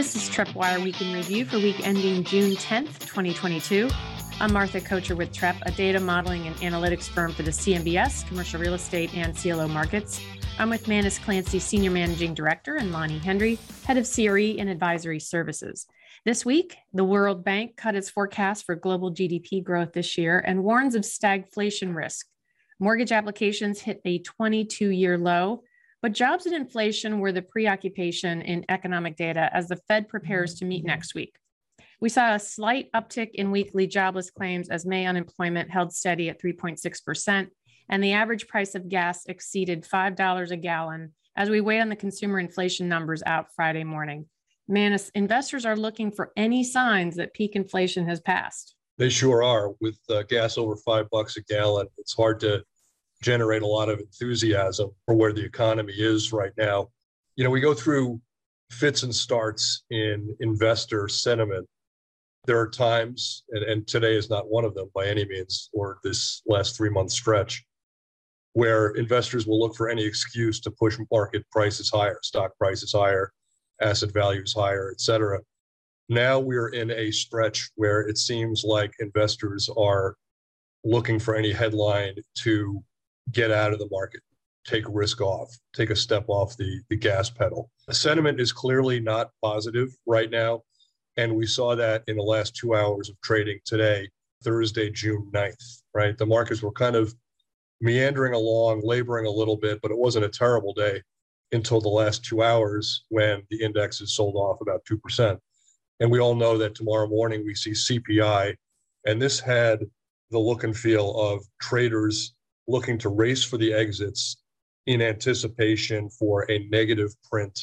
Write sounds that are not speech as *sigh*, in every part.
This is TreppWire Week in Review for week ending June 10th, 2022. I'm Martha Kocher with Trepp, a data modeling and analytics firm for the CMBS, commercial real estate, and CLO markets. I'm with Manus Clancy, Senior Managing Director, and Lonnie Hendry, Head of CRE and Advisory Services. This week, the World Bank cut its forecast for global GDP growth this year and warns of stagflation risk. Mortgage applications hit a 22 year low, but jobs and inflation were the preoccupation in economic data as the Fed prepares to meet next week. We saw a slight uptick in weekly jobless claims as May unemployment held steady at 3.6%, and the average price of gas exceeded $5 a gallon as we wait on the consumer inflation numbers out Friday morning. Investors are looking for any signs that peak inflation has passed. They sure are. With uh, gas over five bucks a gallon, it's hard to generate a lot of enthusiasm for where the economy is right now. You know, we go through fits and starts in investor sentiment. There are times, and, and today is not one of them by any means, or this last three month stretch, where investors will look for any excuse to push market prices higher, stock prices higher, asset values higher, et cetera. Now we're in a stretch where it seems like investors are looking for any headline to get out of the market, take risk off, take a step off the, the gas pedal. The sentiment is clearly not positive right now. And we saw that in the last two hours of trading today, Thursday, June 9th, right? The markets were kind of meandering along, laboring a little bit, but it wasn't a terrible day until the last two hours when the index is sold off about 2%. And we all know that tomorrow morning we see CPI, and this had the look and feel of traders looking to race for the exits in anticipation for a negative print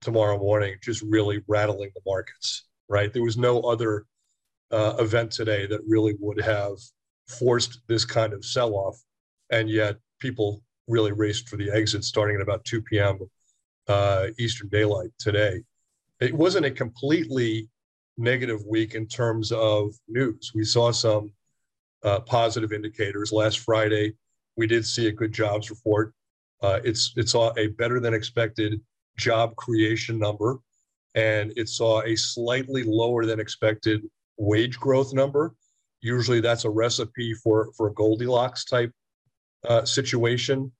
tomorrow morning, just really rattling the markets, right? There was no other uh, event today that really would have forced this kind of sell off. And yet people really raced for the exit starting at about 2 p.m. Uh, Eastern Daylight today. It wasn't a completely negative week in terms of news. We saw some uh, positive indicators. Last Friday, we did see a good jobs report. Uh, it's it saw a better than expected job creation number, and it saw a slightly lower than expected wage growth number. Usually, that's a recipe for for a Goldilocks type uh, situation,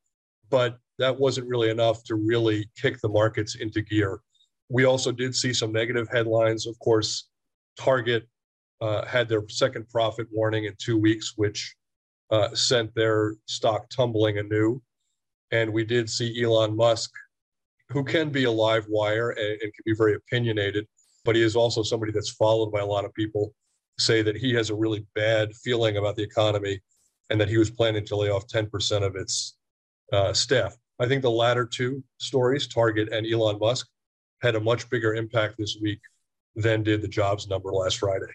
but that wasn't really enough to really kick the markets into gear. We also did see some negative headlines. Of course, Target uh, had their second profit warning in two weeks, which uh, sent their stock tumbling anew. And we did see Elon Musk, who can be a live wire and, and can be very opinionated, but he is also somebody that's followed by a lot of people, say that he has a really bad feeling about the economy and that he was planning to lay off 10% of its uh, staff. I think the latter two stories, Target and Elon Musk, had a much bigger impact this week than did the jobs number last Friday.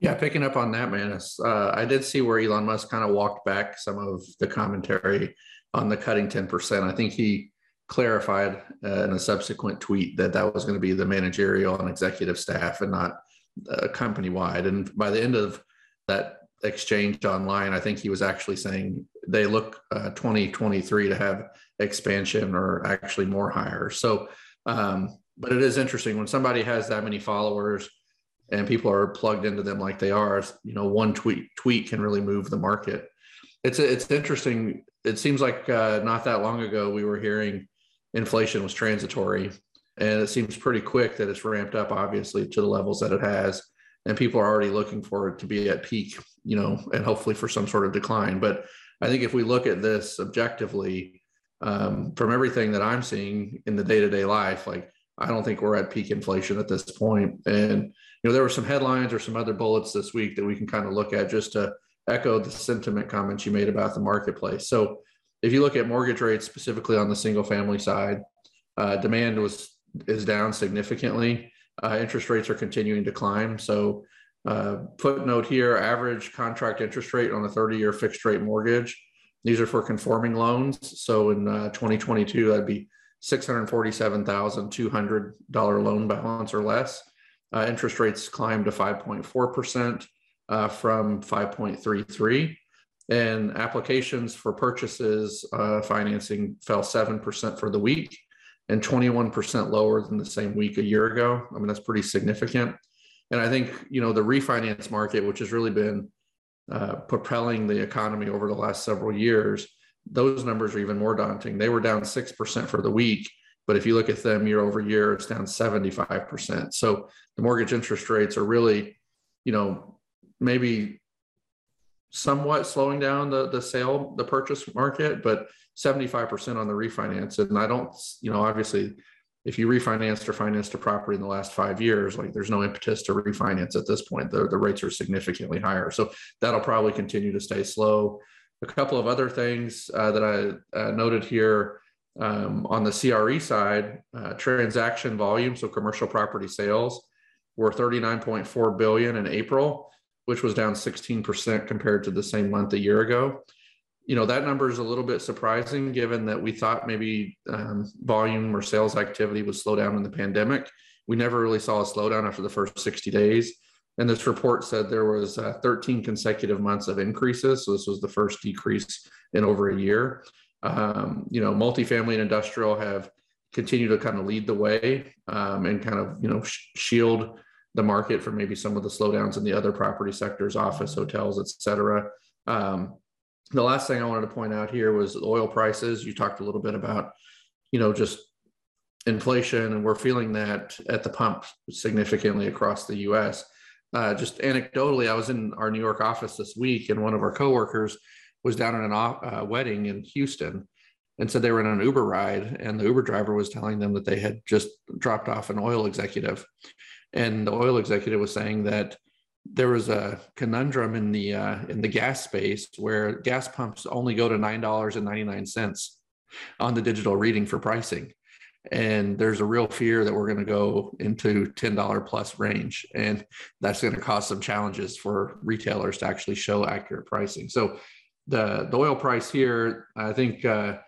Yeah, picking up on that, Manus, uh, I did see where Elon Musk kind of walked back some of the commentary on the cutting 10%. I think he clarified uh, in a subsequent tweet that that was going to be the managerial and executive staff and not uh, company wide. And by the end of that exchange online, I think he was actually saying they look uh, 2023 to have expansion or actually more hires. So, um, but it is interesting when somebody has that many followers and people are plugged into them like they are, you know, one tweet tweet can really move the market. It's it's interesting. It seems like uh, not that long ago we were hearing inflation was transitory, and it seems pretty quick that it's ramped up, obviously, to the levels that it has, and people are already looking for it to be at peak, you know, and hopefully for some sort of decline. But I think if we look at this objectively, um, from everything that I'm seeing in the day to day life, like I don't think we're at peak inflation at this. And you know, there were some headlines or some other bullets this week that we can kind of look at just to echo the sentiment comments you made about the marketplace. So if you look at mortgage rates specifically on the single family side, uh, demand was is down significantly. Uh, interest rates are continuing to climb. So uh, footnote here: average contract interest rate on a 30-year fixed rate mortgage. These are for conforming loans. So in uh, 2022, that'd be $647,200 loan balance or less. Uh, interest rates climbed to 5.4% uh, from 5.33. And applications for purchases uh, financing fell 7% for the week. and 21% lower than the same week a year ago. I mean, that's pretty significant. And I think, you know, the refinance market, which has really been uh, propelling the economy over the last several years, those numbers are even more daunting. They were down 6% for the week. But if you look at them year over year, it's down 75%. So the mortgage interest rates are really, you know, maybe somewhat slowing down the, the sale, the purchase market, but 75% on the refinance. And I don't, you know, obviously, if you refinanced or financed a property in the last five years, like there's no impetus to refinance at this point. The, the rates are significantly higher. So that'll probably continue to stay slow. A couple of other things uh, that I uh, noted here um, on the CRE side, uh, transaction volume, so commercial property sales, were 39.4 billion in April, which was down 16% compared to the same month a year ago. You know that number is a little bit surprising, given that we thought maybe um, volume or sales activity would slow down in the pandemic. We never really saw a slowdown after the first 60 days. And this report said there was uh, 13 consecutive months of increases. So this was the first decrease in over a year. Um, you know, multifamily and industrial have continued to kind of lead the way um, and kind of, you know, sh- shield the market from maybe some of the slowdowns in the other property sectors, office, hotels, et cetera. Um, the last thing I wanted to point out here was oil prices. You talked a little bit about, you know, just inflation, and we're feeling that at the pump significantly across the U.S. Uh, just anecdotally, I was in our New York office this week, and one of our coworkers was down at a uh, wedding in Houston, and said they were in an Uber ride, and the Uber driver was telling them that they had just dropped off an oil executive, and the oil executive was saying that there was a conundrum in the uh, in the gas space where gas pumps only go to nine dollars and ninety nine cents on the digital reading for pricing, and there's a real fear that we're going to go into ten dollar plus range, and that's going to cause some challenges for retailers to actually show accurate pricing. So the the oil price here, I think. Uh,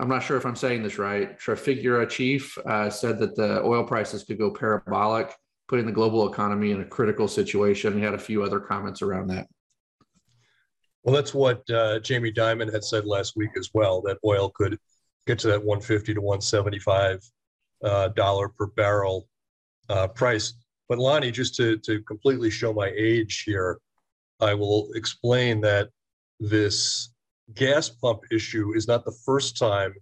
I'm not sure if I'm saying this right. Trafigura chief uh, said that the oil prices could go parabolic putting the global economy in a critical situation. He had a few other comments around that. Well, that's what uh, Jamie Dimon had said last week as well. That oil could get to that 150 to 175 uh, dollar per barrel uh, price. But Lonnie, just to to completely show my age here, I will explain that this gas pump issue is not the first time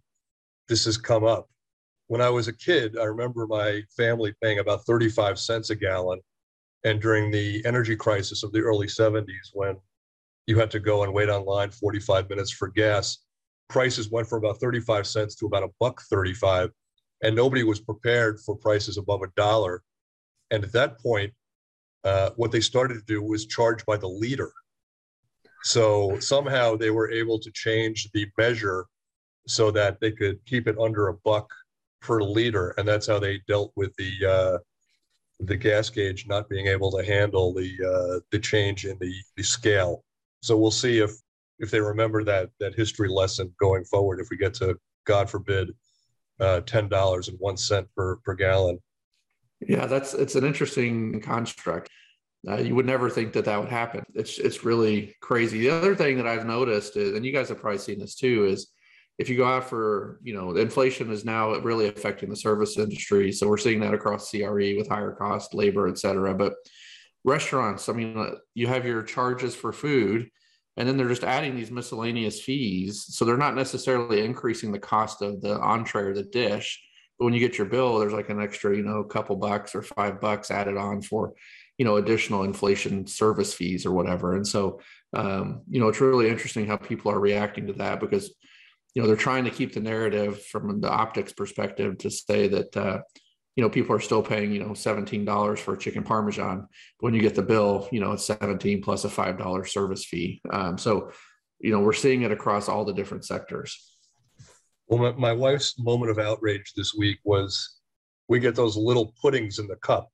this has come up when I was a kid, I remember my family paying about 35 cents a gallon. And during the energy crisis of the early 70s, when you had to go and wait online 45 minutes for gas, prices went from about 35 cents to about a buck 35. And nobody was prepared for prices above a dollar. And at that point, uh, what they started to do was charge by the liter. So somehow they were able to change the measure so that they could keep it under a buck per liter, and that's how they dealt with the uh, the gas gauge not being able to handle the uh, the change in the, the scale. So we'll see if if they remember that that history lesson going forward. If we get to God forbid uh, ten dollars and one cent per per gallon. Yeah, that's it's an interesting construct. Uh, you would never think that that would happen. It's it's really crazy. The other thing that I've noticed is, and you guys have probably seen this too, is if you go out for, you know, inflation is now really affecting the service industry. So we're seeing that across CRE with higher cost, labor, et cetera. But restaurants, I mean, uh, you have your charges for food, and then they're just adding these miscellaneous fees. So they're not necessarily increasing the cost of the entree or the dish. When you get your bill, there's like an extra, you know, couple bucks or five bucks added on for, you know, additional inflation service fees or whatever. And so, um, you know, it's really interesting how people are reacting to that because you know they're trying to keep the narrative from the optics perspective to say that uh, you know people are still paying you know $17 for chicken parmesan. When you get the bill you know it's 17 plus a $5 service fee. Um, so you know we're seeing it across all the different sectors well my, my wife's moment of outrage this week was we get those little puddings in the cup.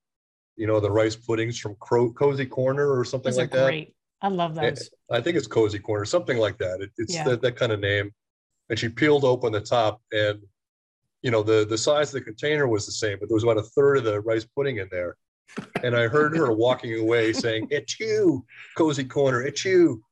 You know the rice puddings from Cro- cozy corner or something those like that? great. i love those. I think it's cozy corner something like that. It, it's yeah. that, that kind of name. And she peeled open the top and you know the the size of the container was the same but there was about a third of the rice pudding in there. And i heard her walking away saying it's you cozy corner it's you.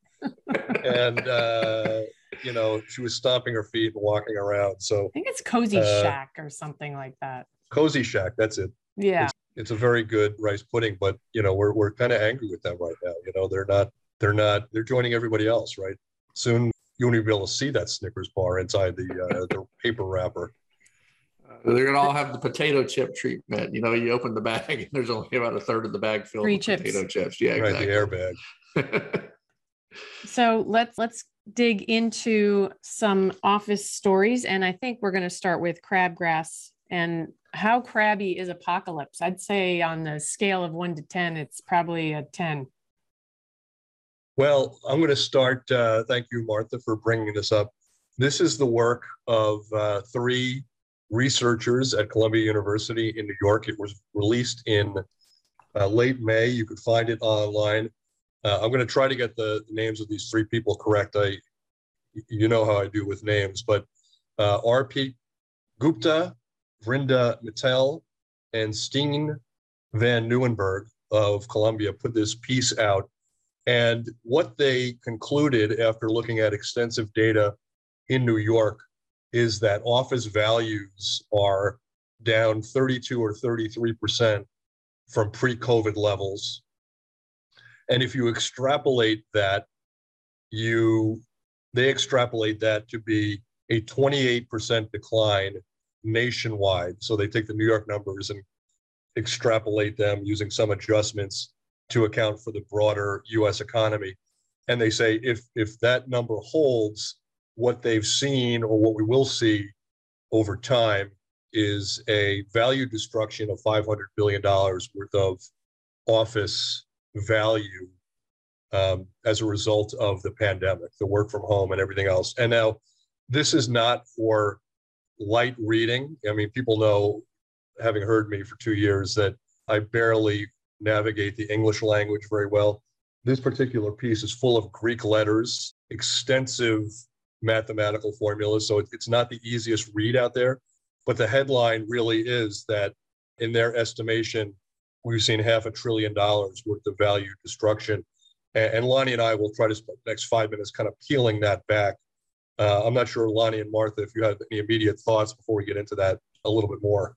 And uh, you know, she was stomping her feet and walking around. So I think it's Cozy Uh, Shack or something like that. Cozy Shack, that's it. Yeah. It's a very good rice pudding, but you know, we're we're kind of angry with them right now. You know, they're not they're not they're joining everybody else, right? Soon you won't even be able to see that Snickers bar inside the uh, the paper wrapper. Uh, They're gonna all have the potato chip treatment. You know, you open the bag *laughs* and there's only about a third of the bag filled Free with chips. potato chips. Yeah, Right, the exactly. airbag. *laughs* So let's let's dig into some office stories, and I think we're going to start with crabgrass and how crabby is apocalypse. I'd say on the scale of one to ten, it's probably a ten. Well, I'm going to start. Uh, thank you, Martha, for bringing this up. This is the work of uh, three researchers at Columbia University in New York. It was released in uh, late May. You could find it online. Uh, I'm going to try to get the, names of these three people correct. I, you know how I do with names, but uh, Arpit Gupta, Vrinda Mittal, and Stijn Van Nieuwerburgh of Columbia put this piece out and what they concluded after looking at extensive data in New York is that office values are down 32 or 33% from pre COVID levels. And if you extrapolate that, you they extrapolate that to be a 28% decline nationwide. So they take the New York numbers and extrapolate them using some adjustments to account for the broader US economy. And they say if if that number holds, what they've seen or what we will see over time is a value destruction of $500 billion worth of office value um, as a result of the pandemic, the work from home and everything else. And now this is not for light reading. I mean, people know, having heard me for two years, that I barely navigate the English language very well. This particular piece is full of Greek letters, extensive mathematical formulas. So it's not the easiest read out there. But the headline really is that in their estimation, we've seen half a trillion dollars worth of value destruction. And, Lonnie and I will try to spend the next five minutes kind of peeling that back. Uh, I'm not sure, Lonnie and Martha, if you have any immediate thoughts before we get into that a little bit more.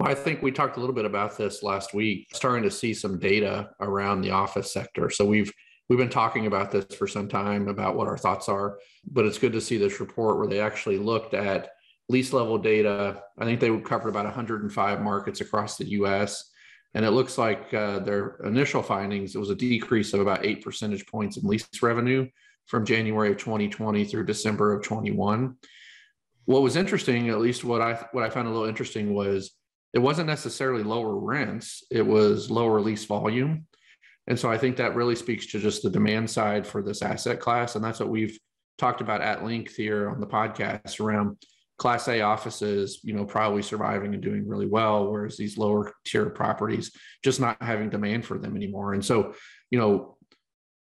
I think we talked a little bit about this last week, starting to see some data around the office sector. So we've we've been talking about this for some time about what our thoughts are, but it's good to see this report where they actually looked at lease level data. I think they covered about 105 markets across the U.S. And it looks like uh, their initial findings, it was a decrease of about eight percentage points in lease revenue from January of 2020 through December of 21. What was interesting, at least what I what I found a little interesting was it wasn't necessarily lower rents, it was lower lease volume. And so I think that really speaks to just the demand side for this asset class. And that's what we've talked about at length here on the podcast around class A offices, you know, probably surviving and doing really well, whereas these lower tier properties just not having demand for them anymore. And so, you know,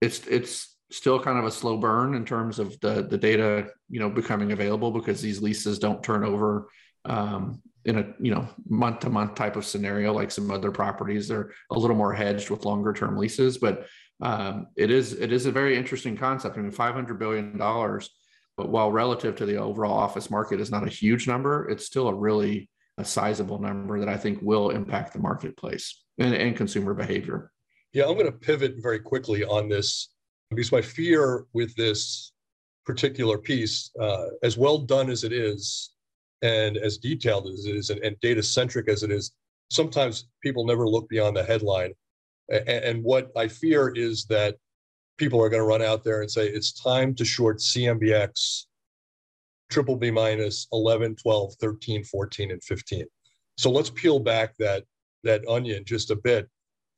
it's it's still kind of a slow burn in terms of the the data, you know, becoming available because these leases don't turn over um, in a you know month to month type of scenario like some other properties they're a little more hedged with longer term leases but um, it is it is a very interesting concept i mean 500 billion dollars but while relative to the overall office market is not a huge number it's still a really a sizable number that i think will impact the marketplace and, and consumer behavior Yeah, I'm going to pivot very quickly on this because my fear with this particular piece, uh, as well done as it is, and as detailed as it is, and, and data centric as it is, sometimes people never look beyond the headline. A- a- and what I fear is that people are going to run out there and say it's time to short CMBX, triple B minus 11, 12, 13, 14, and 15. So let's peel back that that onion just a bit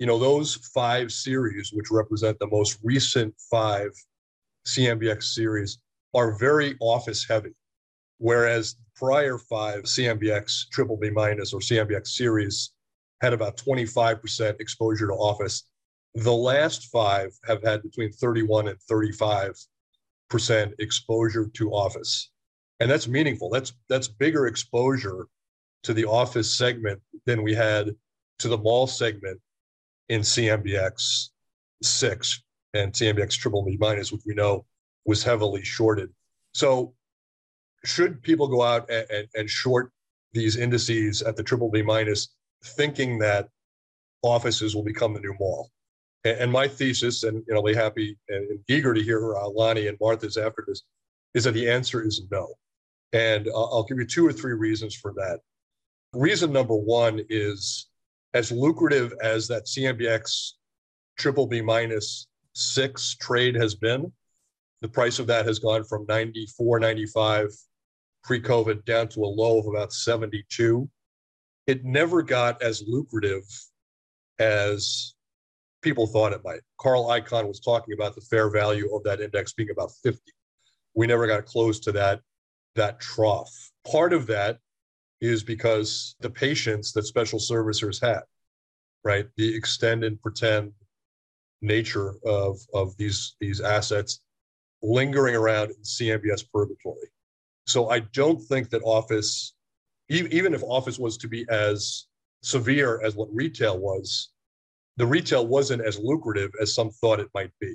you know, those five series, which represent the most recent five CMBX series, are very office heavy. Whereas prior five CMBX triple B minus or CMBX series had about 25% exposure to office. The last five have had between 31 and 35% exposure to office. And that's meaningful. That's that's bigger exposure to the office segment than we had to the mall segment in CMBX six and CMBX triple B minus, which we know was heavily shorted. So, should people go out and, and, and short these indices at the triple B minus, thinking that offices will become the new mall? And, my thesis, and you know, I'll be happy and eager to hear uh, Lonnie and Martha's after this, is that the answer is no. And uh, I'll give you two or three reasons for that. Reason number one is as lucrative as that CMBX triple B minus six trade has been, the price of that has gone from 94, 95 pre COVID down to a low of about 72. It never got as lucrative as people thought it might. Carl Icahn was talking about the fair value of that index being about 50. We never got close to that, that trough. Part of that is because the patience that special servicers had, right? The extend and pretend nature of, of these, these assets lingering around in CMBS purgatory. So I don't think that office, even if office was to be as severe as what retail was, the retail wasn't as lucrative as some thought it might be.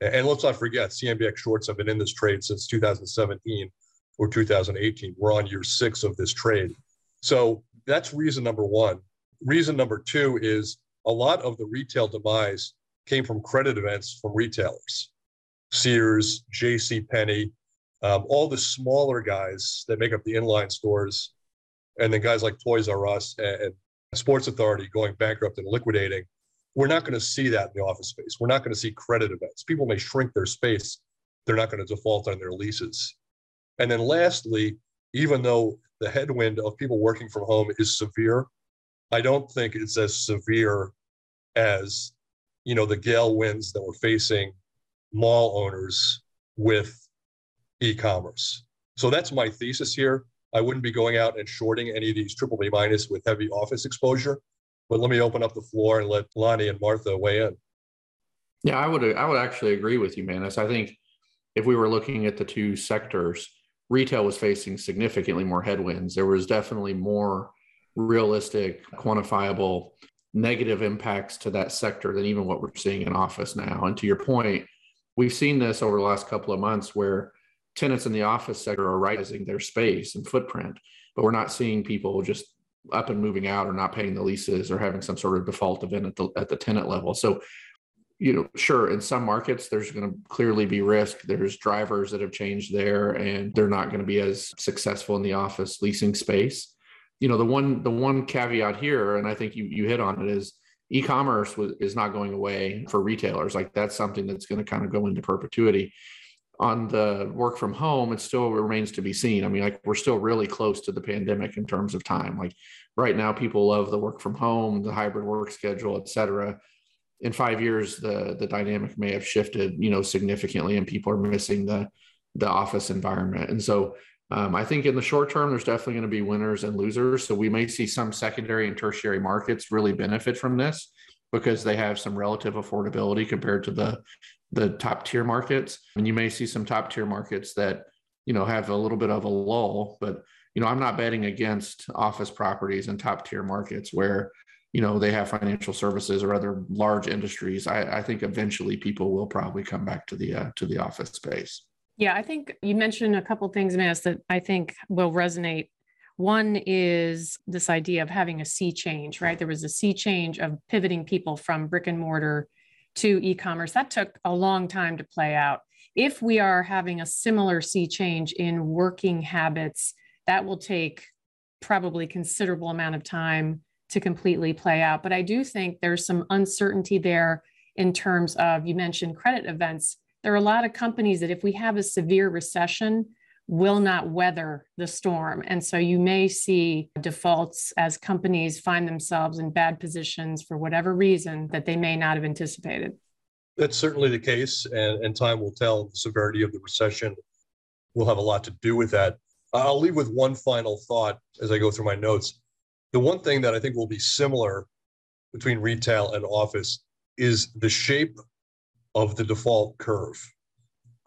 And let's not forget, CMBX shorts have been in this trade since 2017 or 2018. We're on year six of this trade. So that's reason number one. Reason number two is a lot of the retail demise came from credit events from retailers. Sears, J.C. Penney, um, all the smaller guys that make up the inline stores, and then guys like Toys R Us and, and Sports Authority going bankrupt and liquidating. We're not going to see that in the office space. We're not going to see credit events. People may shrink their space, they're not going to default on their leases. And then lastly, even though the headwind of people working from home is severe, I don't think it's as severe as you know the gale winds that we're facing mall owners with e-commerce. So that's my thesis here. I wouldn't be going out and shorting any of these triple B minus with heavy office exposure. But let me open up the floor and let Lonnie and Martha weigh in. Yeah, I would I would actually agree with you, Manus. I think if we were looking at the two sectors, retail was facing significantly more headwinds. There was definitely more realistic, quantifiable negative impacts to that sector than even what we're seeing in office now. And to your point, we've seen this over the last couple of months where tenants in the office sector are rising their space and footprint, but we're not seeing people just up and moving out or not paying the leases or having some sort of default event at the at the tenant level. So, you know, sure, in some markets there's going to clearly be risk. There's drivers that have changed there and they're not going to be as successful in the office leasing space you know the one the one caveat here and i think you you hit on it is e-commerce is not going away for retailers like that's something that's going to kind of go into perpetuity on the work from home it still remains to be seen. I mean like we're still really close to the pandemic in terms of time. Like right now people love the work from home the hybrid work schedule et cetera. In five years the the dynamic may have shifted you know significantly and people are missing the the office environment. And so um, I think in the short term, there's definitely going to be winners and losers. So we may see some secondary and tertiary markets really benefit from this because they have some relative affordability compared to the the top tier markets. And you may see some top tier markets that you know have a little bit of a lull. But you know, I'm not betting against office properties and top tier markets where you know they have financial services or other large industries. I, I think eventually people will probably come back to the uh, to the office space. Yeah, I think you mentioned a couple things, Manus, that I think will resonate. One is this idea of having a sea change, right? There was a sea change of pivoting people from brick and mortar to e commerce. That took a long time to play out. If we are having a similar sea change in working habits, that will take probably considerable amount of time to completely play out. But I do think there's some uncertainty there in terms of, you mentioned credit events there are a lot of companies that if we have a severe recession, will not weather the storm. And so you may see defaults as companies find themselves in bad positions for whatever reason that they may not have anticipated. That's certainly the case, and, and time will tell. The severity of the recession will have a lot to do with that. I'll leave with one final thought as I go through my notes. The one thing that I think will be similar between retail and office is the shape of the default curve,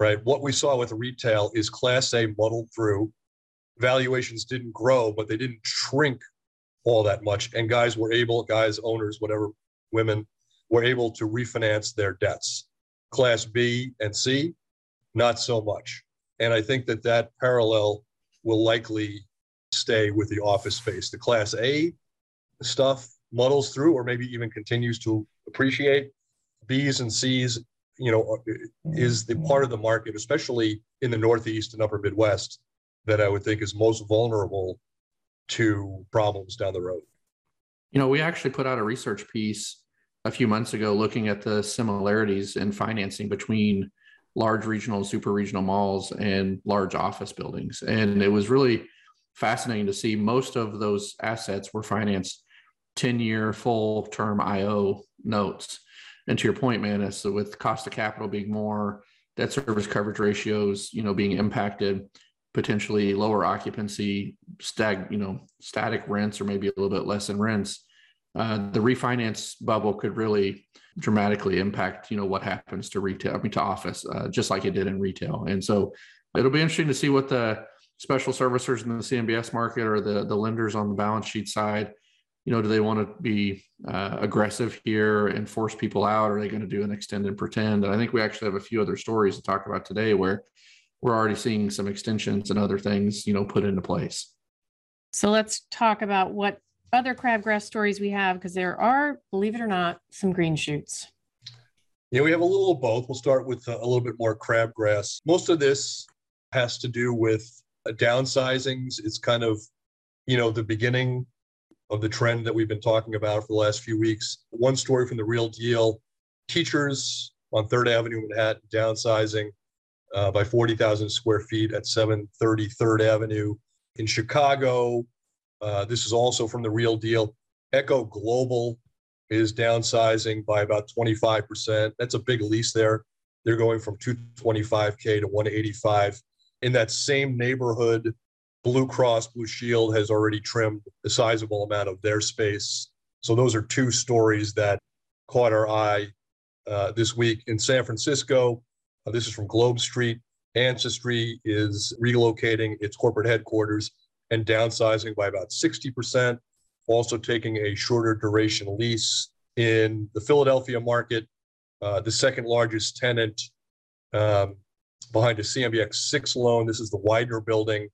right? What we saw with retail is Class A muddled through. Valuations didn't grow, but they didn't shrink all that much. And guys were able, guys, owners, whatever, women, were able to refinance their debts. Class B and C not so much. And I think that that parallel will likely stay with the office space. The Class A stuff muddles through, or maybe even continues to appreciate. B's and C's, you know, uh, mm-hmm. is the part of the market, especially in the Northeast and Upper Midwest, that I would think is most vulnerable to problems down the road. You know, we actually put out a research piece a few months ago looking at the similarities in financing between large regional, and super regional malls and large office buildings. And it was really fascinating to see most of those assets were financed 10 year full term IO notes. And to your point, man, so with cost of capital being more, debt service coverage ratios, you know, being impacted, potentially lower occupancy, stag, you know, static rents, or maybe a little bit less in rents, uh, the refinance bubble could really dramatically impact, you know, what happens to retail, I mean, to office, uh, just like it did in retail. And so it'll be interesting to see what the special servicers in the CMBS market or the the lenders on the balance sheet side, you know, do they want to be uh, aggressive here and force people out? Or are they going to do an extend and pretend? And I think we actually have a few other stories to talk about today where we're already seeing some extensions and other things, you know, put into place. So let's talk about what other crabgrass stories we have because there are, believe it or not, some green shoots. Yeah, we have a little of both. We'll start with a little bit more crabgrass. Most of this has to do with uh, downsizings. It's kind of, you know, the beginning of the trend that we've been talking about for the last few weeks. One story from the real deal teachers on Third Avenue, Manhattan, downsizing uh, by 40,000 square feet at 730 Third Avenue. In Chicago, uh, this is also from the real deal. Echo Global is downsizing by about 25%. That's a big lease there. They're going from 225K to 185. In that same neighborhood, Blue Cross Blue Shield has already trimmed a sizable amount of their space. So those are two stories that caught our eye uh, this week in San Francisco. Uh, this is from Globe Street. Ancestry is relocating its corporate headquarters and downsizing by about 60%, also taking a shorter duration lease in the Philadelphia market. Uh, the second largest tenant um, behind a CMBX 6 loan, this is the Widener building.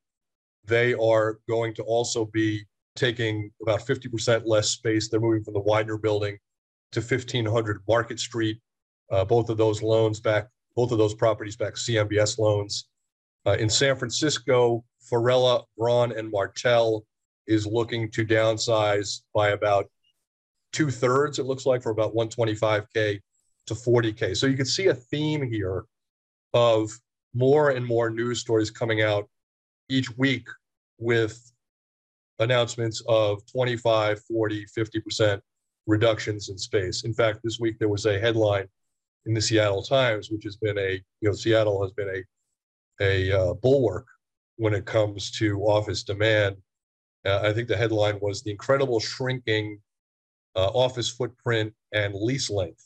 They are going to also be taking about 50% less space. They're moving from the Widener building to 1500 Market Street. Uh, both of those loans back, both of those properties back CMBS loans. Uh, in San Francisco, Farella, Braun, and Martel is looking to downsize by about two thirds, it looks like, for about 125K to 40K. So you can see a theme here of more and more news stories coming out each week with announcements of 25, 40, 50% reductions in space. In fact, this week there was a headline in the Seattle Times, which has been a, you know, Seattle has been a, a uh, bulwark when it comes to office demand. Uh, I think the headline was the incredible shrinking uh, office footprint and lease length.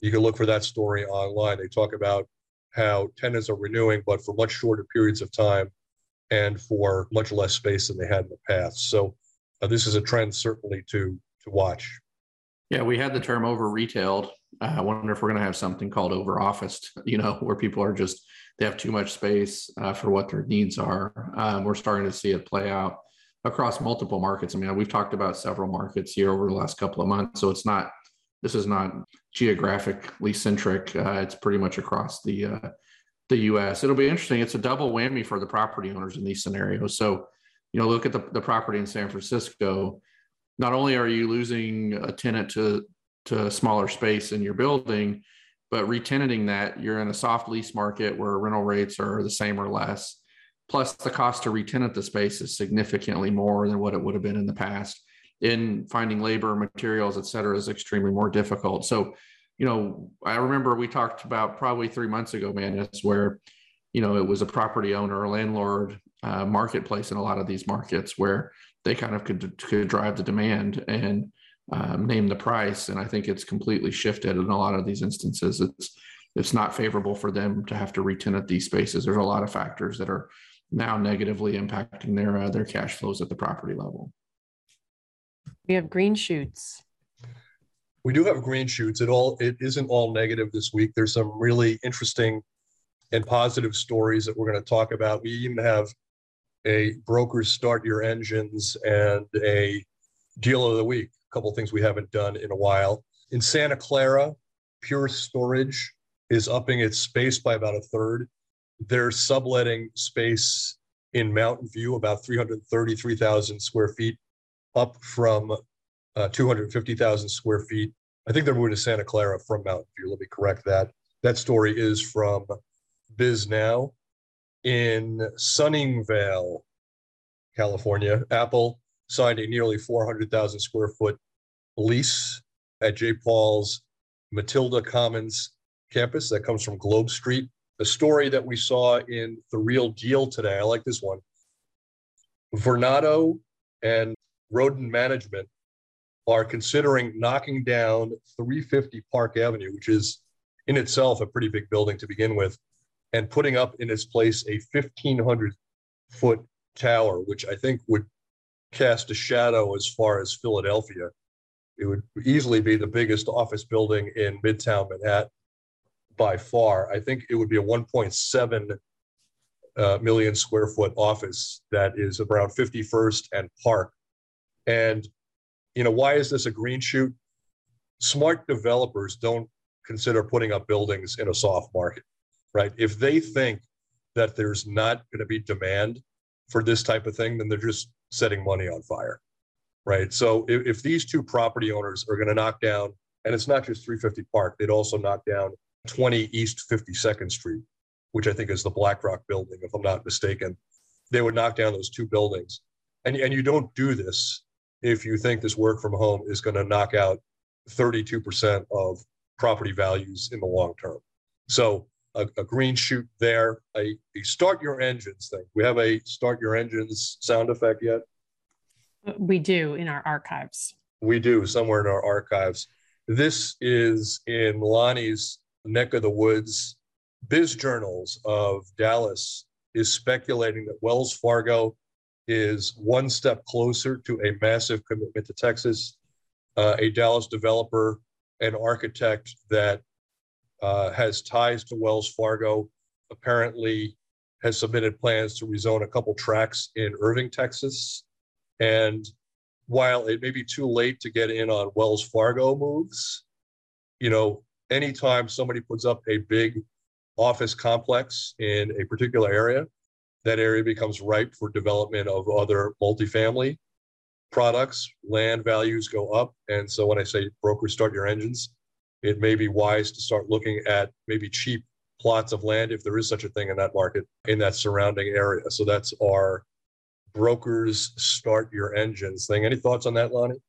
You can look for that story online. They talk about how tenants are renewing, but for much shorter periods of time and for much less space than they had in the past. So uh, this is a trend certainly to to watch. Yeah, we had the term over retailed. Uh, I wonder if we're going to have something called over officed, you know, where people are just they have too much space uh, for what their needs are. Um, we're starting to see it play out across multiple markets. I mean, we've talked about several markets here over the last couple of months, so it's not this is not geographically centric. Uh, it's pretty much across the uh, the U.S. It'll be interesting. It's a double whammy for the property owners in these scenarios. So, you know, look at the, the property in San Francisco. Not only are you losing a tenant to to a smaller space in your building, but retenanting that, you're in a soft lease market where rental rates are the same or less. Plus, the cost to retenant the space is significantly more than what it would have been in the past. In finding labor, materials, et cetera, is extremely more difficult. So, you know, I remember we talked about probably three months ago, man, it's where, you know, it was a property owner or landlord uh, marketplace in a lot of these markets where they kind of could, could drive the demand. And um, name the price. And I think it's completely shifted in a lot of these instances. It's it's not favorable for them to have to retenant these spaces. There's a lot of factors that are now negatively impacting their uh, their cash flows at the property level. We have green shoots. We do have green shoots. It all it isn't all negative this week. There's some really interesting and positive stories that we're going to talk about. We even have a brokers start your engines and a deal of the week, a couple things we haven't done in a while. In Santa Clara, Pure Storage is upping its space by about a third. They're subletting space in Mountain View, about 333,000 square feet, up from uh, 250,000 square feet. I think they're moving to Santa Clara from Mountain View. Let me correct that. That story is from Bisnow. In Sunnyvale, California, Apple signed a nearly 400,000 square foot lease at Jay Paul's Mathilda Commons campus that comes from Globe Street. A story that we saw in The Real Deal today. I like this one. Vornado and Rudin Management are considering knocking down 350 Park Avenue, which is in itself a pretty big building to begin with, and putting up in its place a 1,500 foot tower, which I think would cast a shadow as far as Philadelphia. It would easily be the biggest office building in Midtown Manhattan by far. I think it would be a 1.7 uh, million square foot office that is around 51st and Park. And, you know, why is this a green shoot? Smart developers don't consider putting up buildings in a soft market right? If they think that there's not going to be demand for this type of thing, then they're just setting money on fire, right? So if, if these two property owners are going to knock down, and it's not just 350 Park, they'd also knock down 20 East 52nd Street, which I think is the BlackRock building, if I'm not mistaken. They would knock down those two buildings. And, and you don't do this if you think this work from home is going to knock out 32% of property values in the long term. So a, a green shoot there, a, a start your engines thing. We have a start your engines sound effect yet? We do in our archives. We do somewhere in our archives. This is in Lonnie's neck of the woods. Biz Journals of Dallas is speculating that Wells Fargo is one step closer to a massive commitment to Texas. Uh, a Dallas developer and architect that uh, has ties to Wells Fargo, apparently has submitted plans to rezone a couple tracks in Irving, Texas. And while it may be too late to get in on Wells Fargo moves, you know, anytime somebody puts up a big office complex in a particular area, that area becomes ripe for development of other multifamily products. Land values go up. And so when I say brokers start your engines, it may be wise to start looking at maybe cheap plots of land if there is such a thing in that market in that surrounding area. So that's our brokers start your engines thing. Any thoughts on that, Lonnie?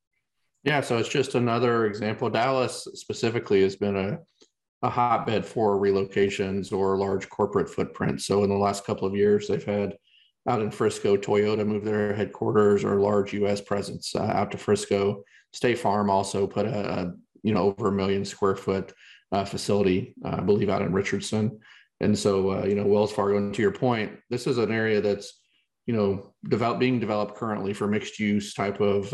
Yeah, so it's just another example. Dallas specifically has been a, a hotbed for relocations or large corporate footprints. So in the last couple of years, they've had out in Frisco, Toyota move their headquarters or large U.S. presence uh, out to Frisco. State Farm also put a, a you know over a million square foot uh, facility, uh, I believe, out in Richardson. And so, uh, you know, Wells Fargo. And to your point, this is an area that's, you know, develop, being developed currently for mixed use type of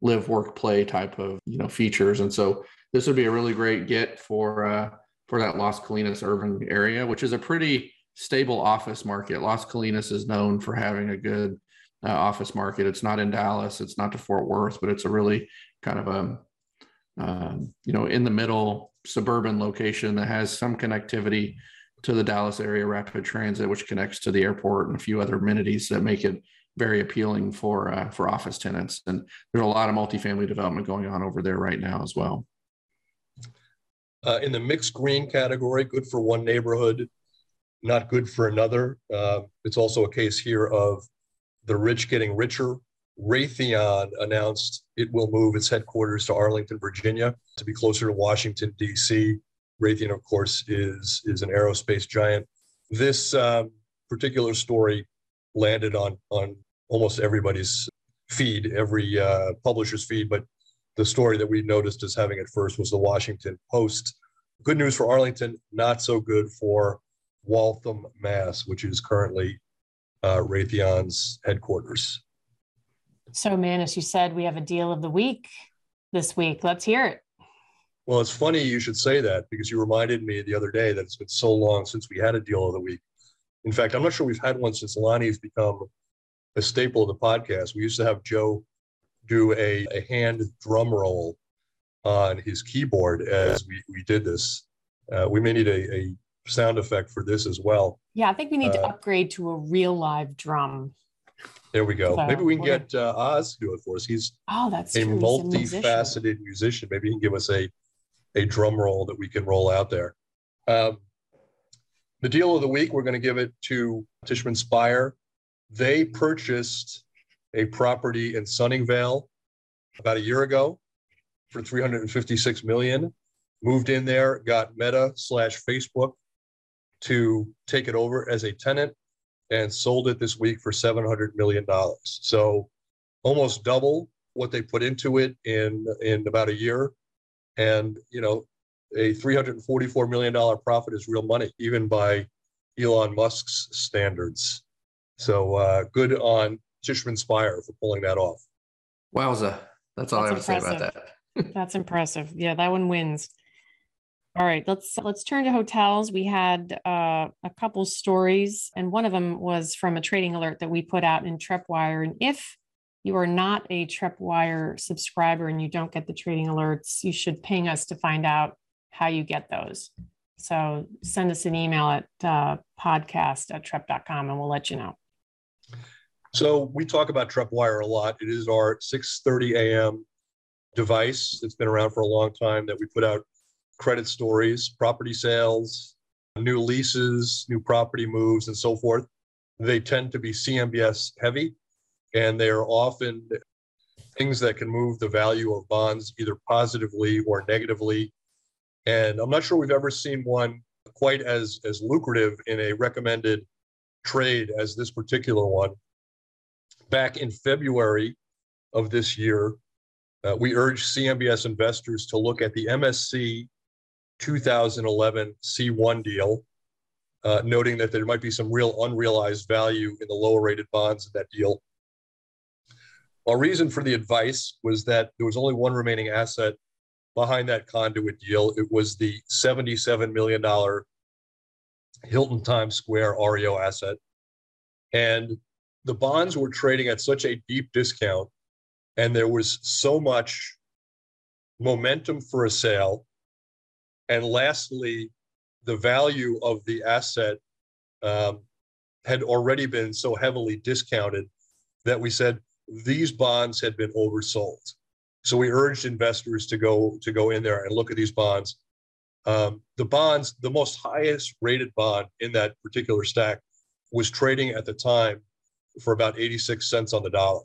live, work, play type of you know features. And so, this would be a really great get for uh, for that Las Colinas urban area, which is a pretty stable office market. Las Colinas is known for having a good uh, office market. It's not in Dallas, it's not to Fort Worth, but it's a really kind of a um, you know, in the middle suburban location that has some connectivity to the Dallas area rapid transit, which connects to the airport and a few other amenities that make it very appealing for uh, for office tenants. And there's a lot of multifamily development going on over there right now as well. Uh, in the mixed green category, good for one neighborhood, not good for another. Uh, it's also a case here of the rich getting richer Raytheon announced it will move its headquarters to Arlington, Virginia, to be closer to Washington D.C. Raytheon, of course, is is an aerospace giant. This um, particular story landed on on almost everybody's feed, every uh, publisher's feed, but the story that we noticed as having at first was the Washington Post. Good news for Arlington, not so good for Waltham, Mass, which is currently uh, Raytheon's headquarters. So, man, as you said, we have a deal of the week this week. Let's hear it. Well, it's funny you should say that because you reminded me the other day that it's been so long since we had a deal of the week. In fact, I'm not sure we've had one since Lonnie's become a staple of the podcast. We used to have Joe do a, a hand drum roll on his keyboard as we, we did this. Uh, we may need a, a, sound effect for this as well. Yeah, I think we need to uh, upgrade to a real live drum. There we go. So Maybe we can get uh, Oz to do it for us. He's oh, that's a true. multifaceted musician. musician. Maybe he can give us a a drum roll that we can roll out there. Um, the deal of the week, we're going to give it to Tishman Speyer. They purchased a property in Sunnyvale about a year ago for 356 million. Moved in there, got Meta slash Facebook to take it over as a tenant and sold it this week for 700 million dollars. So almost double what they put into it in in about a year. And you know, a 344 million dollar profit is real money, even by Elon Musk's standards. So uh, good on Tishman Speyer for pulling that off. Wowza. That's all That's I have to say about that. *laughs* That's impressive. Yeah, that one wins. All right, let's let's turn to hotels. We had uh, a couple stories, and one of them was from a trading alert that we put out in TreppWire. And if you are not a TreppWire subscriber and you don't get the trading alerts, you should ping us to find out how you get those. So send us an email at uh, podcast at trepp.com and we'll let you know. So we talk about TreppWire a lot. It is our 6:30 a.m. device. It's been around for a long time that we put out credit stories, property sales, new leases, new property moves, and so forth. They tend to be CMBS heavy, and they are often things that can move the value of bonds either positively or negatively. And I'm not sure we've ever seen one quite as, as lucrative in a recommended trade as this particular one back in February of this year, uh, we urged CMBS investors to look at the MSC 2011 C1 deal, uh, noting that there might be some real unrealized value in the lower rated bonds in that deal. Our reason for the advice was that there was only one remaining asset behind that conduit deal. It was the $77 million Hilton Times Square REO asset. And the bonds were trading at such a deep discount and there was so much momentum for a sale. And lastly the value of the asset um, had already been so heavily discounted that we said these bonds had been oversold. So we urged investors to go to go in there and look at these bonds. Um, the bonds the most highest rated bond in that particular stack was trading at the time for about 86 cents on the dollar.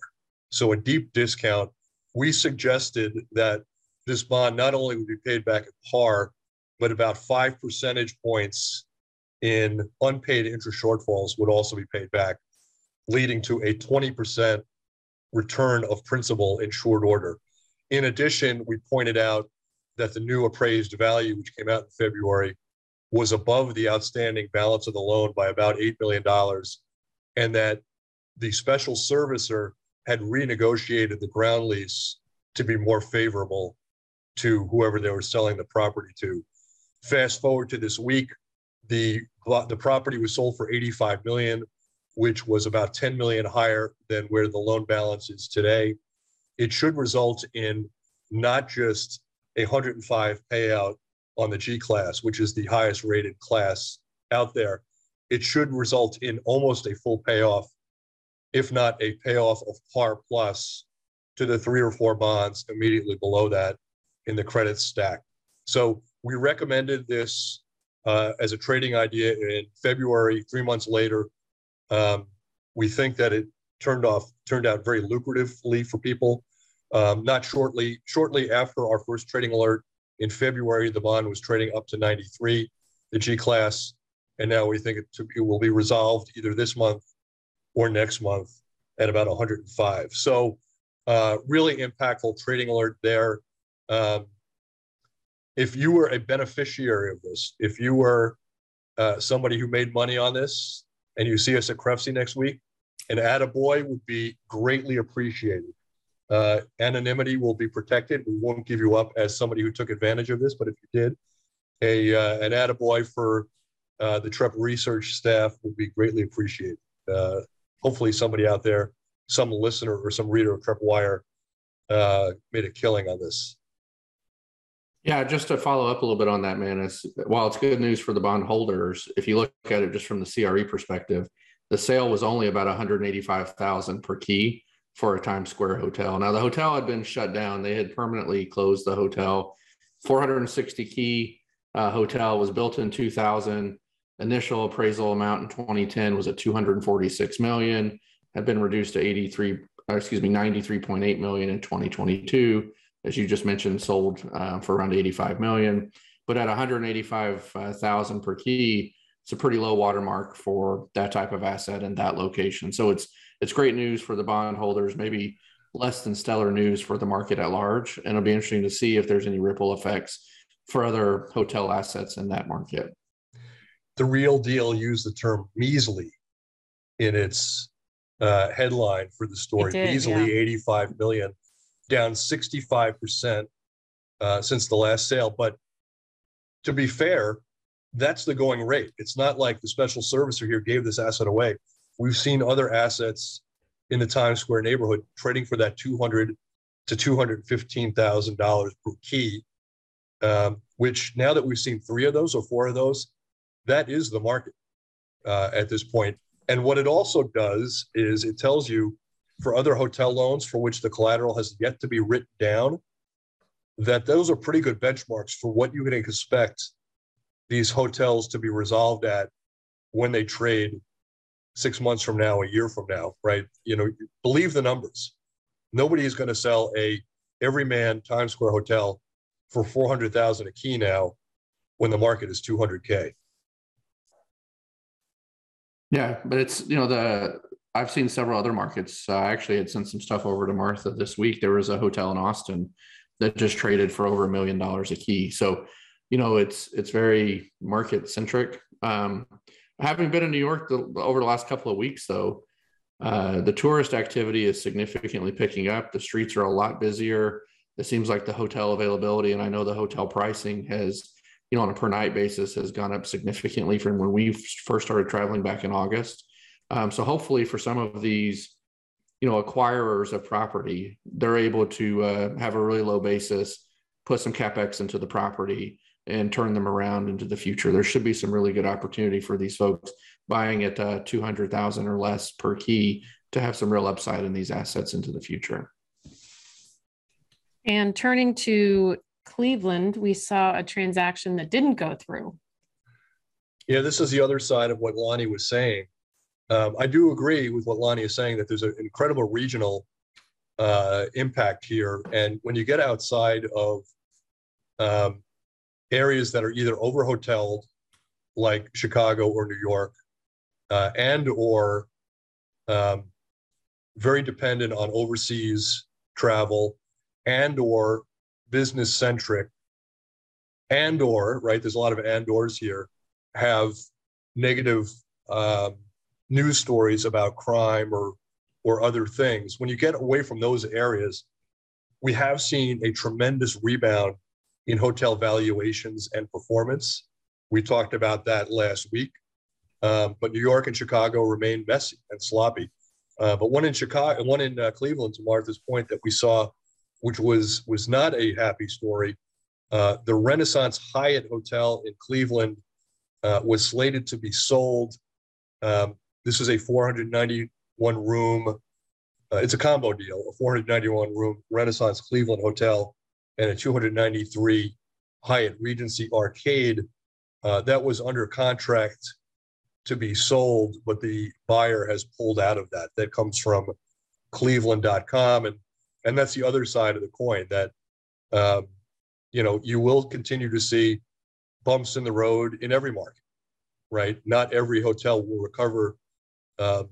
So a deep discount. We suggested that this bond not only would be paid back at par, but about five percentage points in unpaid interest shortfalls would also be paid back, leading to a 20% return of principal in short order. In addition, we pointed out that the new appraised value, which came out in February, was above the outstanding balance of the loan by about $8 million, and that the special servicer had renegotiated the ground lease to be more favorable to whoever they were selling the property to. Fast forward to this week, the the property was sold for 85 million, which was about 10 million higher than where the loan balance is today. It should result in not just a 105 payout on the G class, which is the highest rated class out there. It should result in almost a full payoff if not a payoff of par plus to the three or four bonds immediately below that in the credit stack. So we recommended this uh, as a trading idea in February. Three months later, um, we think that it turned off turned out very lucratively for people. Um, not shortly shortly after our first trading alert in February, the bond was trading up to 93, the G class, and now we think it, to, it will be resolved either this month or next month at about 105. So, uh, really impactful trading alert there. Um, if you were a beneficiary of this, if you were uh, somebody who made money on this and you see us at CREFC next week, an attaboy would be greatly appreciated. Uh, anonymity will be protected. We won't give you up as somebody who took advantage of this, but if you did, a uh, an attaboy for uh, the Trepp research staff would be greatly appreciated. Hopefully, somebody out there, some listener or some reader of TreppWire, uh, made a killing on this. Yeah, just to follow up a little bit on that, man, it's, while it's good news for the bond holders, if you look at it just from the CRE perspective, the sale was only about 185,000 per key for a Times Square hotel. Now the hotel had been shut down; they had permanently closed the hotel. 460 key uh, hotel was built in 2000. Initial appraisal amount in 2010 was at 246 million. Had been reduced to 83, excuse me, 93.8 million in 2022 as you just mentioned, sold uh, for around 85 million. But at 185,000 per key, it's a pretty low watermark for that type of asset and that location. So it's it's great news for the bondholders, maybe less than stellar news for the market at large. And it'll be interesting to see if there's any ripple effects for other hotel assets in that market. The real deal used the term measly in its uh, headline for the story. Did, measly yeah. 85 million down 65% uh, since the last sale. But to be fair, that's the going rate. It's not like the special servicer here gave this asset away. We've seen other assets in the Times Square neighborhood trading for that 200 to 215,000 dollars per key. Um, which now that we've seen three of those or four of those, that is the market uh, at this point. And what it also does is it tells you for other hotel loans for which the collateral has yet to be written down, that those are pretty good benchmarks for what you can expect these hotels to be resolved at when they trade six months from now, a year from now, right? You know, believe the numbers. Nobody is going to sell a everyman Times Square hotel for 400,000 a key now when the market is 200K. Yeah, but it's, you know, the I've seen several other markets. Uh, I actually had sent some stuff over to Martha this week. There was a hotel in Austin that just traded for over a million dollars a key. So, you know, it's it's very market centric. Um, having been in New York the, over the last couple of weeks, though, uh, the tourist activity is significantly picking up. The streets are a lot busier. It seems like the hotel availability, and I know the hotel pricing has, you know, on a per night basis, has gone up significantly from when we first started traveling back in August. Um, so hopefully for some of these, you know, acquirers of property, they're able to uh, have a really low basis, put some capex into the property, and turn them around into the future. There should be some really good opportunity for these folks buying at uh, 200,000 or less per key to have some real upside in these assets into the future. And turning to Cleveland, we saw a transaction that didn't go through. Yeah, this is the other side of what Lonnie was saying. Um, I do agree with what Lonnie is saying that there's an incredible regional uh, impact here. And when you get outside of um, areas that are either over hoteled, like Chicago or New York, uh, and or um, very dependent on overseas travel, and or business centric, and or right, there's a lot of and ors here, have negative um, news stories about crime or or other things. When you get away from those areas, we have seen a tremendous rebound in hotel valuations and performance. We talked about that last week. Um, but New York and Chicago remain messy and sloppy. Uh, but one in Chicago, one in uh, Cleveland, to Martha's point, that we saw, which was was not a happy story. Uh, the Renaissance Hyatt Hotel in Cleveland uh, was slated to be sold. Um, this is a 491 room. Uh, it's a combo deal, a 491 room Renaissance Cleveland hotel and a 293 Hyatt Regency Arcade. Uh, that was under contract to be sold, but the buyer has pulled out of that. That comes from Cleveland.com, and and that's the other side of the coin. That um, you know you will continue to see bumps in the road in every market, right? Not every hotel will recover um,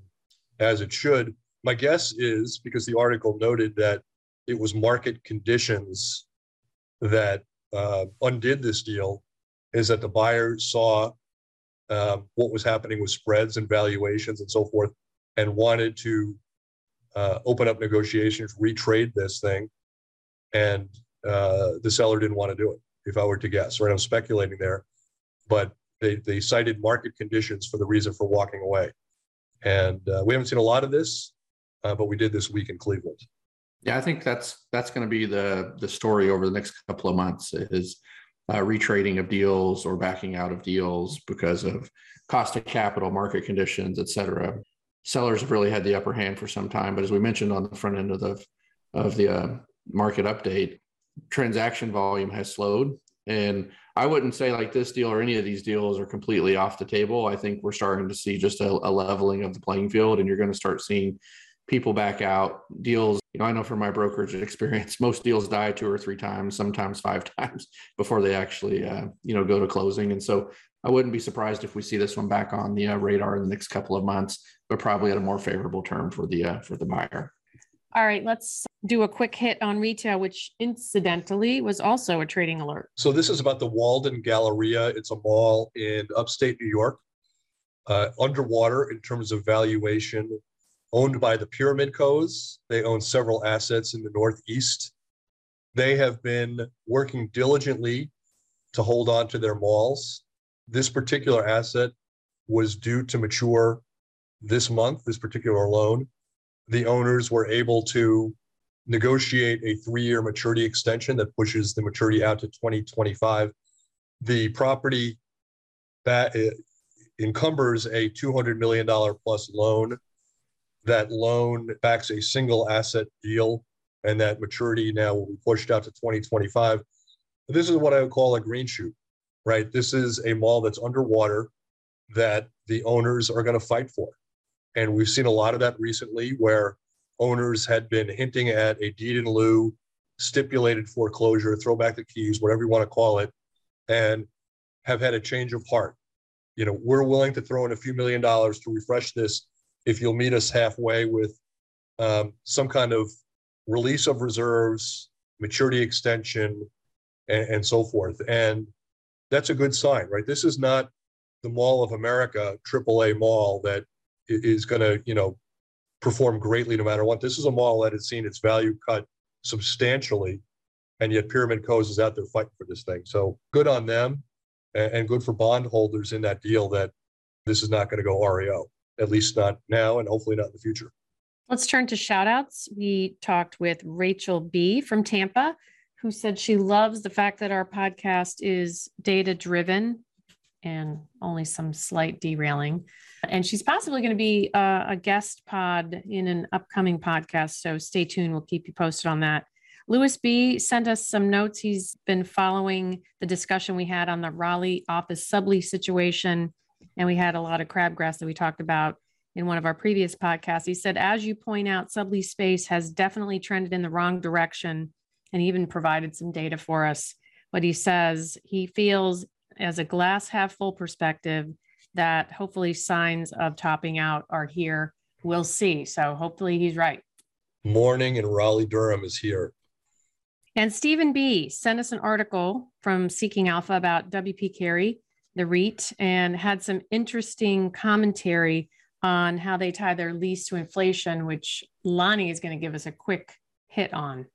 as it should. My guess is because the article noted that it was market conditions that uh, undid this deal, is that the buyer saw um, what was happening with spreads and valuations and so forth, and wanted to uh, open up negotiations, retrade this thing, and uh, the seller didn't want to do it. If I were to guess, right? I'm speculating there, but they they cited market conditions for the reason for walking away, and uh, we haven't seen a lot of this, uh, but we did this week in Cleveland. Yeah, I think that's that's going to be the the story over the next couple of months is uh, retrading of deals or backing out of deals because of cost of capital, market conditions, et cetera. Sellers have really had the upper hand for some time, but as we mentioned on the front end of the of the uh, market update, transaction volume has slowed, and I wouldn't say like this deal or any of these deals are completely off the table. I think we're starting to see just a, a leveling of the playing field, and you're going to start seeing people back out. Deals you know i know from my brokerage *laughs* experience most deals die two or three times sometimes five *laughs* times before they actually uh, you know go to closing. And so i wouldn't be surprised if we see this one back on the uh, radar in the next couple of months but probably at a more favorable term for the uh, for the buyer all right let's do a quick hit on retail which incidentally was also a trading alert so this is about the walden galleria it's a mall in upstate new york uh, underwater in terms of valuation owned by the Pyramid Co's. They own several assets in the Northeast. They have been working diligently to hold on to their malls. This particular asset was due to mature this month, this particular loan. The owners were able to negotiate a three year maturity extension that pushes the maturity out to 2025. The property that encumbers a $200 million plus loan that loan backs a single asset deal and that maturity now will be pushed out to 2025. This is what I would call a green shoot, right? This is a mall that's underwater that the owners are going to fight for. And we've seen a lot of that recently where owners had been hinting at a deed in lieu, stipulated foreclosure, throw back the keys, whatever you want to call it, and have had a change of heart. You know, we're willing to throw in a few million dollars to refresh this if you'll meet us halfway with um, some kind of release of reserves, maturity extension, and, and, so forth. And that's a good sign, right? This is not the Mall of America, AAA mall that is going to, you know, perform greatly no matter what. This is a mall that has seen its value cut substantially, and yet Pyramid Co's is out there fighting for this thing. So good on them, and, good for bondholders in that deal that this is not going to go REO at least not now and hopefully not in the future. Let's turn to shout outs. We talked with Rachel B from Tampa, who said she loves the fact that our podcast is data driven and only some slight derailing. And she's possibly going to be a, a, guest pod in an upcoming podcast. So stay tuned. We'll keep you posted on that. Lewis B sent us some notes. He's been following the discussion we had on the Raleigh office sublease situation and we had a lot of crabgrass that we talked about in one of our previous podcasts. He said, as you point out, sublease space has definitely trended in the wrong direction and even provided some data for us. What he says, he feels as a glass half full perspective that hopefully signs of topping out are here. We'll see. So hopefully he's right. Morning in Raleigh Durham is here. And Stephen B sent us an article from Seeking Alpha about WP Carey the REIT, and had some interesting commentary on how they tie their lease to inflation, which Lonnie is going to give us a quick hit on.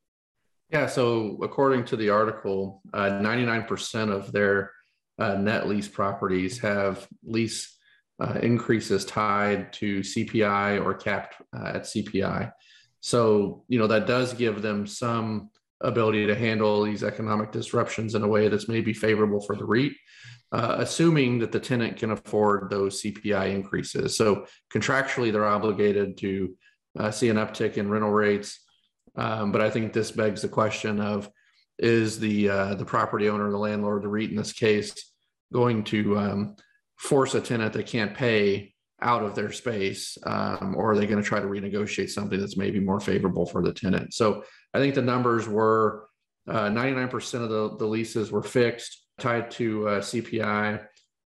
Yeah, so according to the article, uh, 99% of their uh, net lease properties have lease uh, increases tied to CPI or capped uh, at CPI. So, you know, that does give them some ability to handle these economic disruptions in a way that's maybe favorable for the REIT uh, assuming that the tenant can afford those CPI increases. So contractually, they're obligated to uh, see an uptick in rental rates. Um, but I think this begs the question of is the uh, the property owner, the landlord, the REIT in this case, going to um, force a tenant that can't pay out of their space, um, or are they going to try to renegotiate something that's maybe more favorable for the tenant? So I think the numbers were 99% uh, of the, the leases were fixed tied to uh, CPI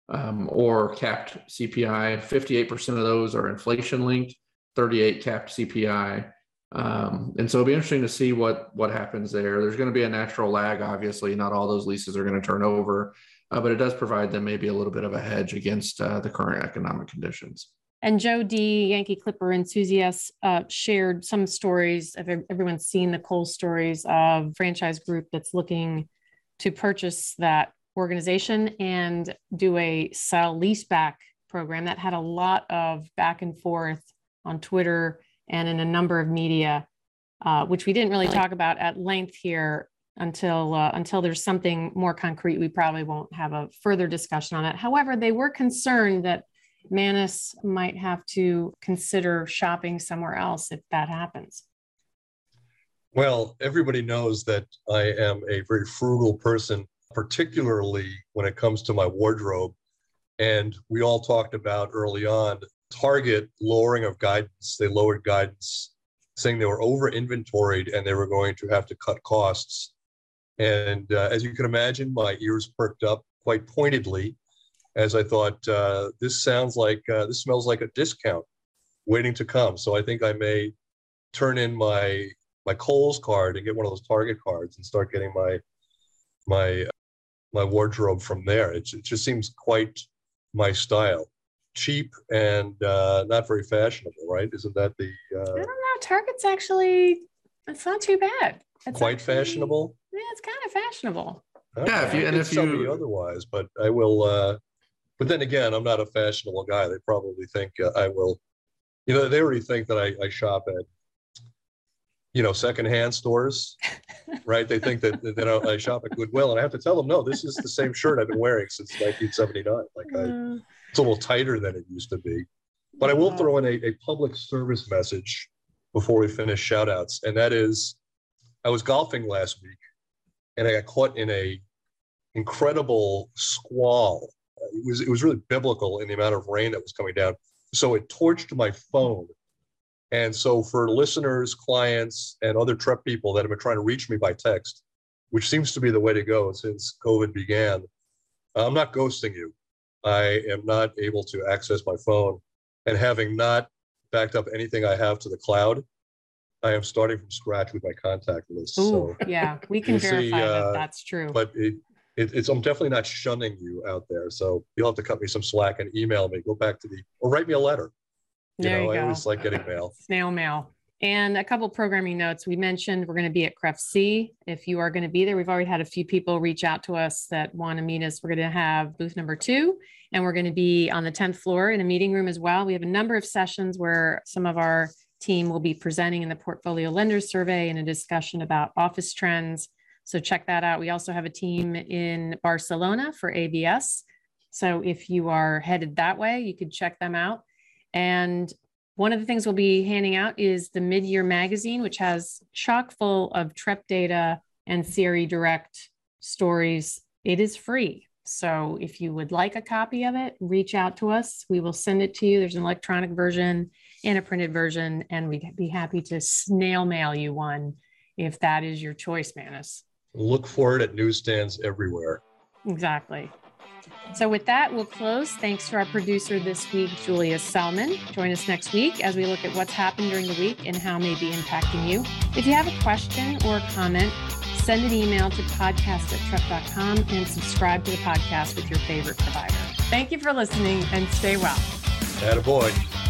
um, or capped CPI. 58% of those are inflation linked, 38 capped CPI. Um, and so it'll be interesting to see what what happens there. There's going to be a natural lag, obviously. Not all those leases are going to turn over, uh, but it does provide them maybe a little bit of a hedge against uh, the current economic conditions. And Joe D, Yankee Clipper and enthusiast, uh, shared some stories. Of everyone's seen the Kohl's stories of franchise group that's looking to purchase that organization and do a sell leaseback program that had a lot of back and forth on Twitter and in a number of media, uh, which we didn't really talk about at length here until uh, until there's something more concrete. We probably won't have a further discussion on it. However, they were concerned that Manus might have to consider shopping somewhere else if that happens. Well, everybody knows that I am a very frugal person, particularly when it comes to my wardrobe. And we all talked about early on Target lowering of guidance. They lowered guidance, saying they were over inventoried and they were going to have to cut costs. And uh, as you can imagine, my ears perked up quite pointedly as I thought, uh, this sounds like, uh, this smells like a discount waiting to come. So I think I may turn in my my Kohl's card and get one of those Target cards and start getting my my my wardrobe from there. It, it just seems quite my style. Cheap and uh, not very fashionable, right? Isn't that the? Uh, I don't know. Target's actually it's not too bad. It's quite actually, fashionable. Yeah, it's kind of fashionable. Okay. Yeah, if you and if you otherwise, but I will. uh But then again, I'm not a fashionable guy. They probably think uh, I will. You know, they already think that I, I shop at you know, secondhand stores, *laughs* right? They think that, that I shop at Goodwill, and I have to tell them, no, this is the same shirt I've been wearing since 1979. Like, I, mm. It's a little tighter than it used to be. But I will throw in a, a public service message before we finish shout outs, and that is, I was golfing last week, and I got caught in a incredible squall. It was it was really biblical in the amount of rain that was coming down. So it torched my phone and so for listeners, clients, and other Trepp people that have been trying to reach me by text, which seems to be the way to go since COVID began, I'm not ghosting you. I am not able to access my phone. And having not backed up anything I have to the cloud, I am starting from scratch with my contact list. Ooh, so yeah, we can verify see, uh, that that's true. But it, it, it's I'm definitely not shunning you out there. So you'll have to cut me some slack and email me. Go back to the or write me a letter. You there know, you I always like getting mail. Snail mail. And a couple programming notes. We mentioned we're going to be at CREFC. If you are going to be there, we've already had a few people reach out to us that want to meet us. We're going to have booth number two, and we're going to be on the 10th floor in a meeting room as well. We have a number of sessions where some of our team will be presenting in the portfolio lenders survey and a discussion about office trends. So check that out. We also have a team in Barcelona for ABS. So if you are headed that way, you could check them out. And one of the things we'll be handing out is the mid-year magazine, which has chock full of Trepp data and CRE Direct stories. It is free. So if you would like a copy of it, reach out to us. We will send it to you. There's an electronic version and a printed version, and we'd be happy to snail mail you one if that is your choice, Manus. Look for it at newsstands everywhere. Exactly. So, with that, we'll close. Thanks to our producer this week, Julia Salmon. Join us next week as we look at what's happened during the week and how may be impacting you. If you have a question or a comment, send an email to podcast at trepp.com and subscribe to the podcast with your favorite provider. Thank you for listening and stay well. Attaboy.